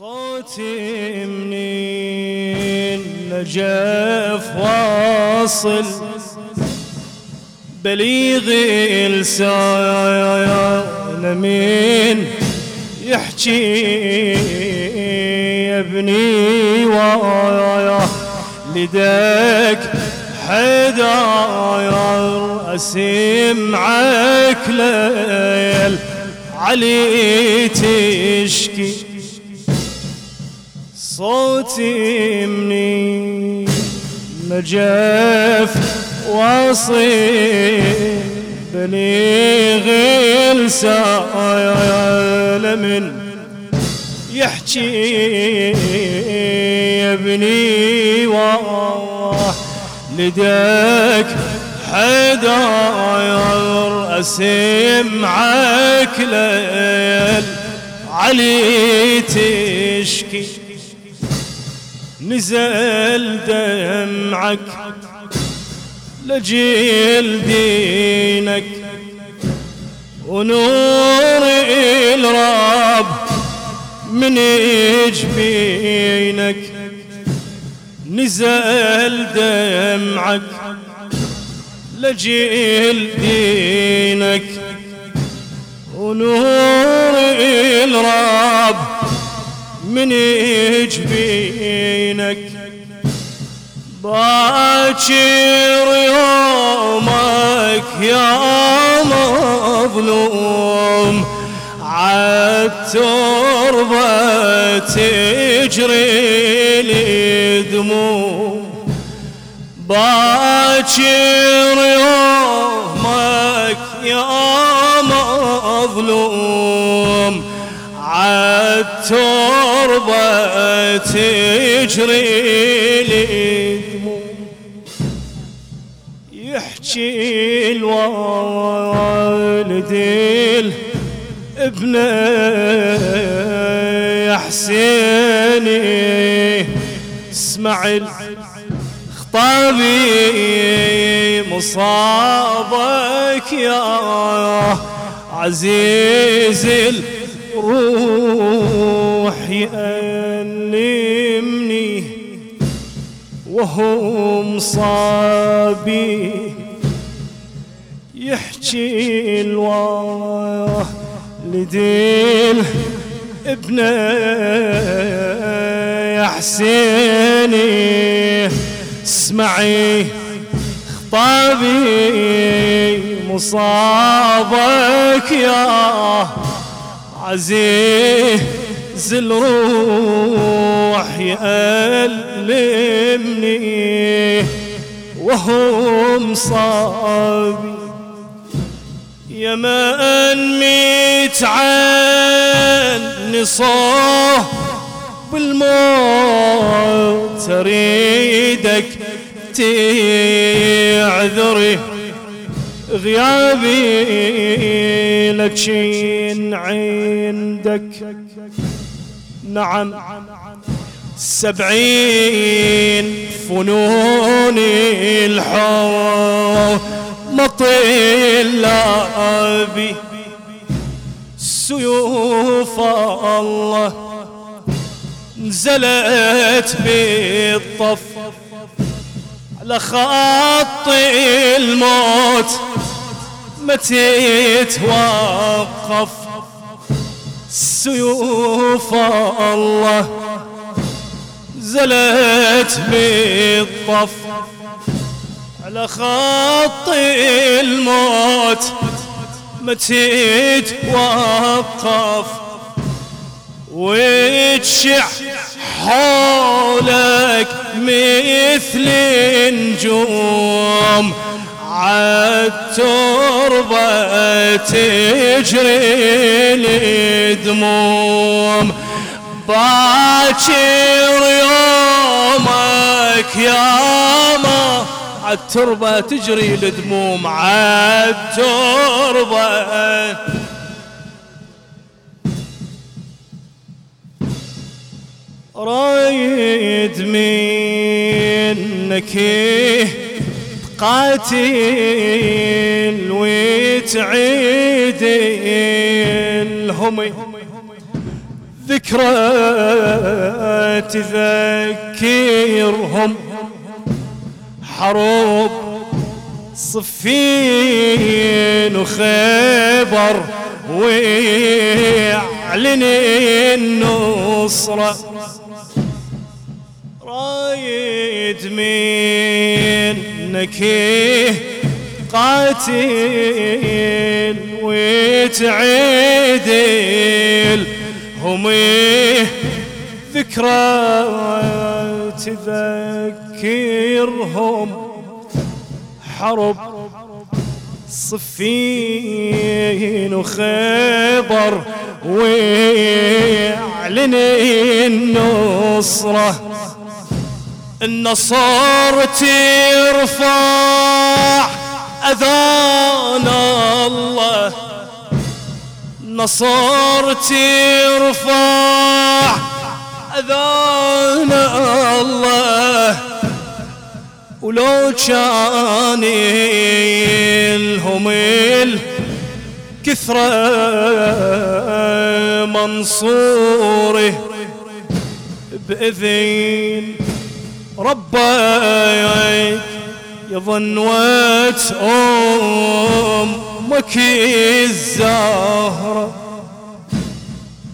صوتي منين؟ نجف واصل. بليغ لسان من يحكي يا ابني؟ ويا لدك حداير أسمعك ليل علي تشكي. صوتي مني نجف واصي بليغ من يحكي يا ابني لدك حداير أسمعك ليل علي تشكي. نزل دمعك لجيل دينك. ونور الرب من جبينك نزل دمعك لجيل دينك. ونور الرب من جبينك باكر يومك يا مظلوم عالتربة تجري لي دموع باكر يومك يا مظلوم عالتربة التربة تجري لي يحكي الوالد ابن يا حسيني اسمع خطابي مصابك يا عزيز الروح. يألمني وهم صابي يحكي الوالدين ابن يا حسيني اسمعي خطابي مصابك يا عزيز. الروح يألمني. وهم صابي. يا من ميت عني صوه بالموت تريدك تعذري غيابي لكشين عندك. نعم. سبعين فنون الحب مطلابي سيوف الله نزلت بالطف على خط الموت متى يتوقف سيوف الله زلت بالطف على خط الموت متى يتوقف وتشع حولك مثل نجوم عالتربة تجري لدموم. باكر يومك يا ما عالتربة تجري لدموم. عالتربة رايد منك قاتل وتعيد الهم ذكرى تذكرهم. حروب صفين وخيبر ويعلن النصرة رايد منك قاتل وتعدل. هم ذكرى تذكرهم. حرب صفين وخبر ويعلن النصرة. النصر ترفع أذان الله. نصر ترفع أذان الله. ولو كان لهم الكثرة منصوره بإذن ربي يظن وات أمك الزهرة.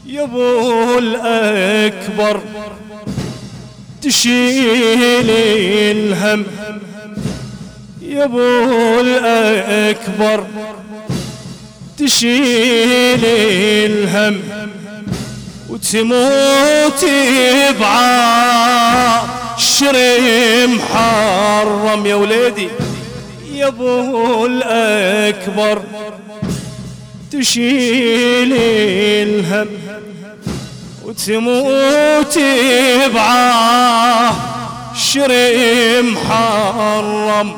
يبو الأكبر تشيل الهم. يا أبو الأكبر تشيل الهم. وتموت بعاشر محرم يا وليدي يا أبو الأكبر تشيل الهم وتموت بعاشر محرم.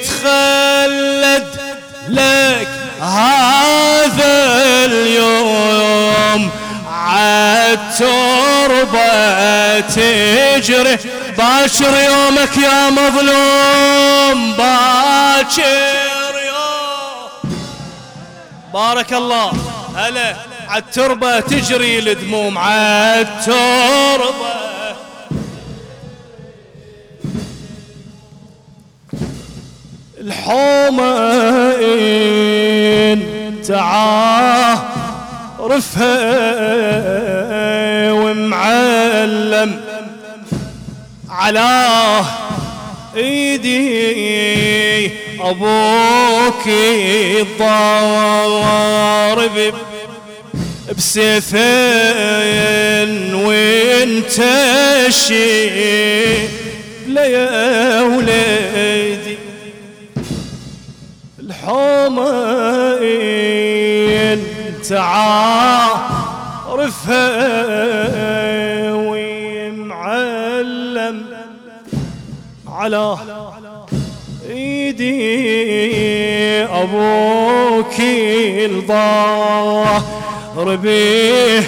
يتخلد لك هذا تجري. باشر يومك يا مظلوم باكر يوم بارك الله. هلا عالتربة تجري الدموم عالتربة. الحومين تعارفها ومعلم على ايدي أبوك الضارب بسيفين وانت شي يا وليدي الحومين تعارفها ومعلم على إيدي أبوك الظاهر به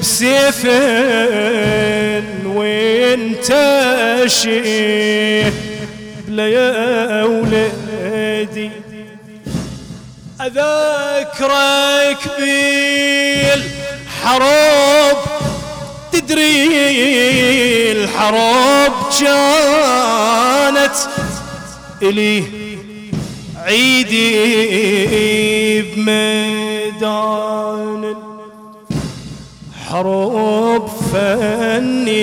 بسيف وانت شيء بلا يا ولدي اذكرك بالحروب تدري الحروب كانت إلي عيدي بميدان. حروب فني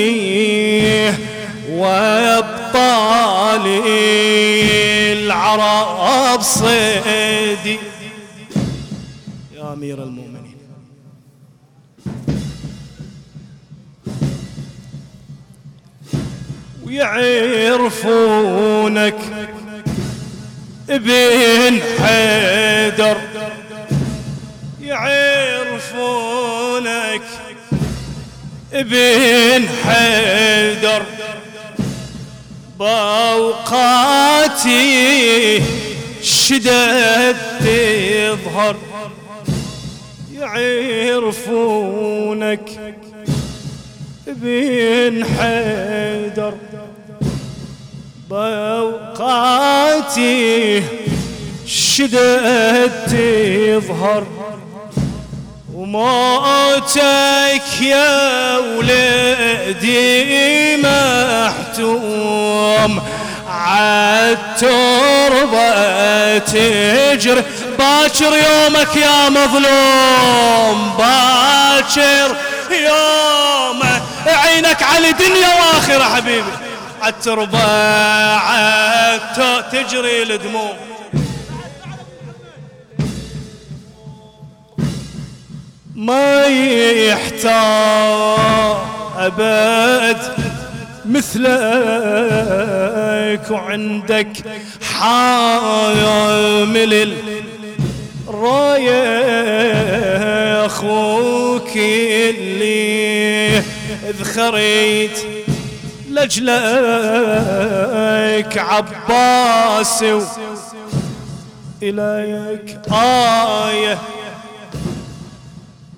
وأبطال العرب صيدي يا أمير المؤمنين. ويعرفونك ابن حيدر. يعرفونك ابن حيدر. بأوقاتي شدد تظهر يعرفونك ابن حيدر باوقاتي شدد تظهر وموتك يا ولدي محتوم عالتربة تجري. باكر يومك يا مظلوم باكر يومك. عينك على دنيا واخرة حبيبي. عالتربة تجري الدموع ما يحتاج أبد مثلك وعندك حامل الراية أخوك اللي ذخريت لجلك عباس إليك آية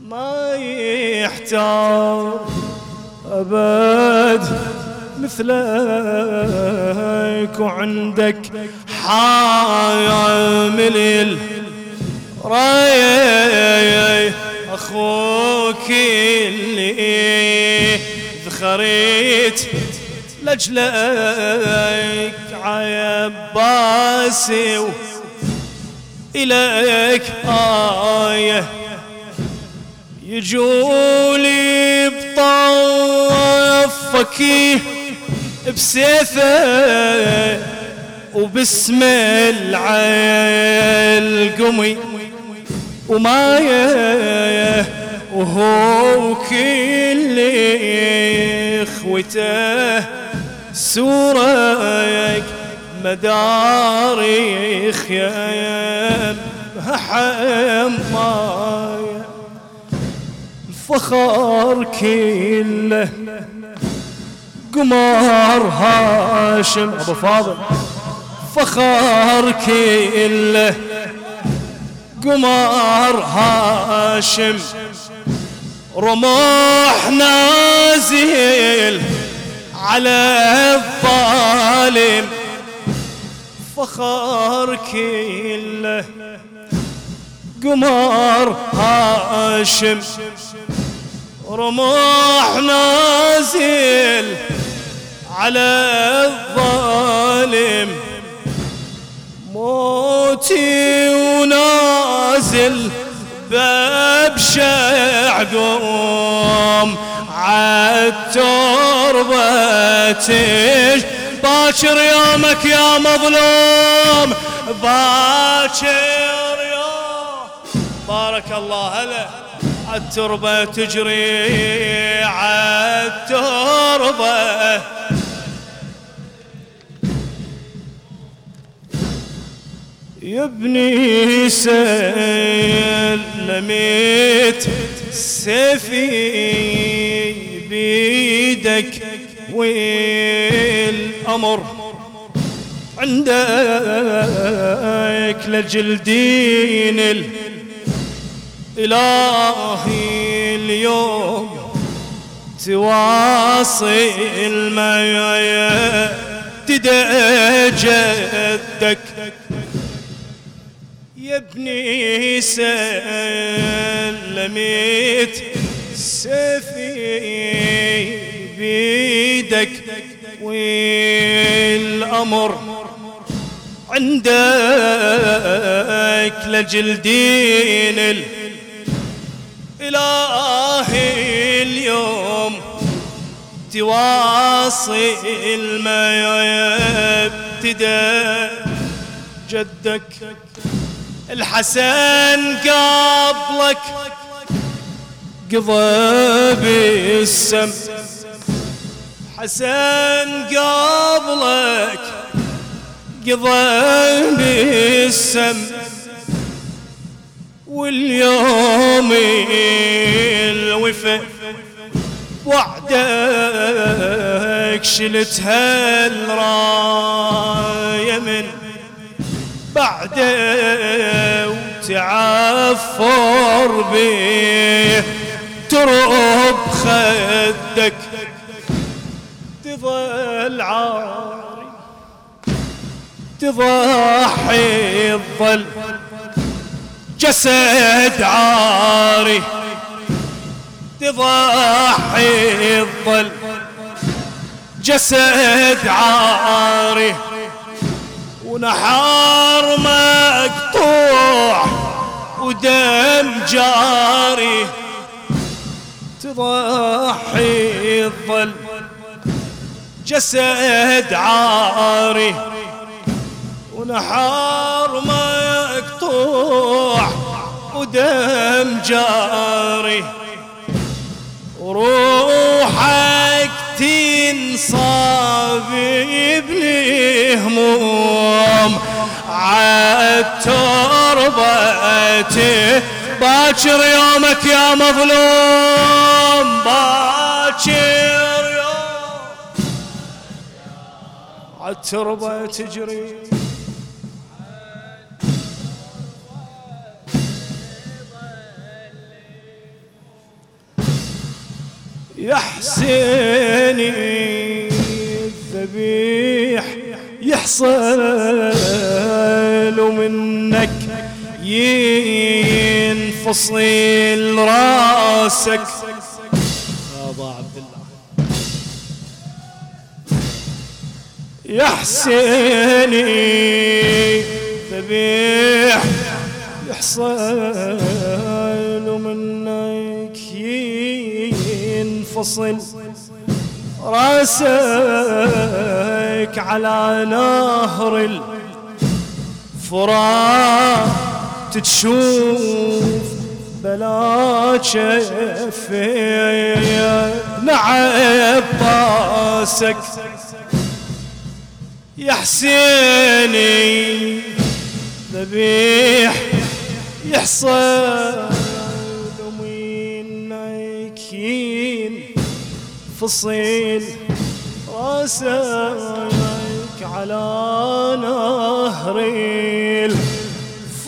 ما يحتار أبد مثلك وعندك حامل الراية أخوك اللي ذخريت لجلك عباسي إليك آية يجولي بطوفك بسيفه وباسم العلقمي وماية وهو كل إخوته. سورك مداريخ يا حماية الفخر كله قمر هاشم. أبو فاضل. فخر كله قمر هاشم رموح نازل على الظالم فخر كله. قمر هاشم رموح نازل على الظالم. موتي ونازل باب شعقوم عالتربة باكر يومك يا مظلوم باكر يوم بارك الله هلا التربة تجري عالتربة يا ابني سلميت سيفي بيدك والأمر عندك لجلدين الإلهي اليوم تواصل ما تدجدك يا ابني سلميت سيفي بيدك والأمر عندك لجلدين الإلهي اليوم تواصل ما يبتدى جدك. الحسن قبلك قضى بالسم. حسن قبلك قضى بالسم. واليوم الوفا وعدك شلتها الراية من بعده وتعفر بيه ترب خدك تظل عاري تضحي الظل جسد عاري تضحي الظل جسد عاري ونحار مقطوع ودم جاري تضحي الظل جسد عاري ونحار مقطوع ودم جاري. وروحك تنصاب بلهموم عالتربة باكر يومك يا مظلوم باكر يوم. عالتربة تجري يا حسيني الذبيح يحصل ومنك ينفصل راسك. عبد الله يا حسيني ذبيح يحصل ومنك ينفصل راسك على نهر الفرات. تشوف بلا شفي نعب طاسك يا حسيني ذبيح يحصل منك فصيل راسك على نهر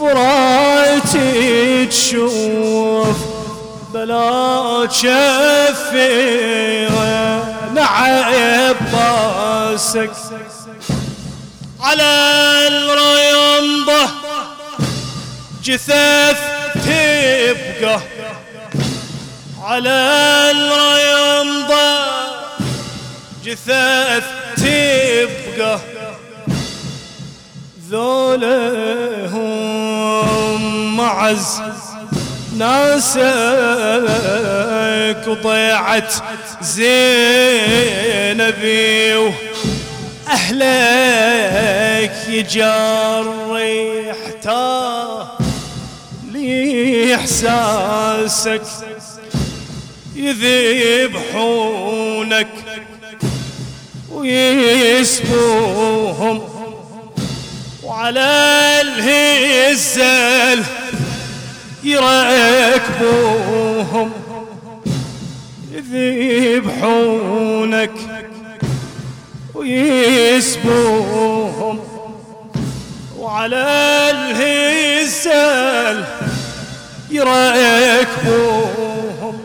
فراتي تشوف بلا شفي نعب باسك على الريمضة جثث تبقى. على الريمضة جثث تبقى. ذوله معز. ناسك وضيعت زينبي وأهلك يجري حتى احساسك يذبحونك ويسبوهم وعلى الهزل. يركبوهم يذبحونك ويسبوهم. وعلى الهزال يركبوهم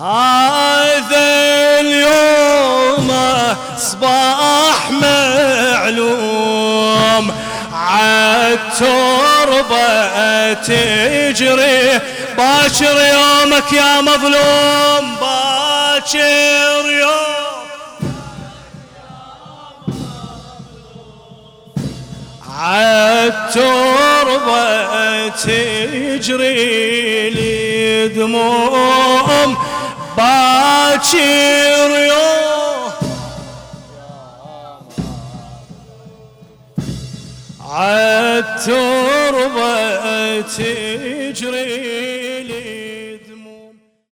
هذا اليوم صباح معلوم. عالتربة تجري. باكر يومك يا مظلوم باكر يوم عالتربة تجري لي دموم باكر يوم عالتربة تجري.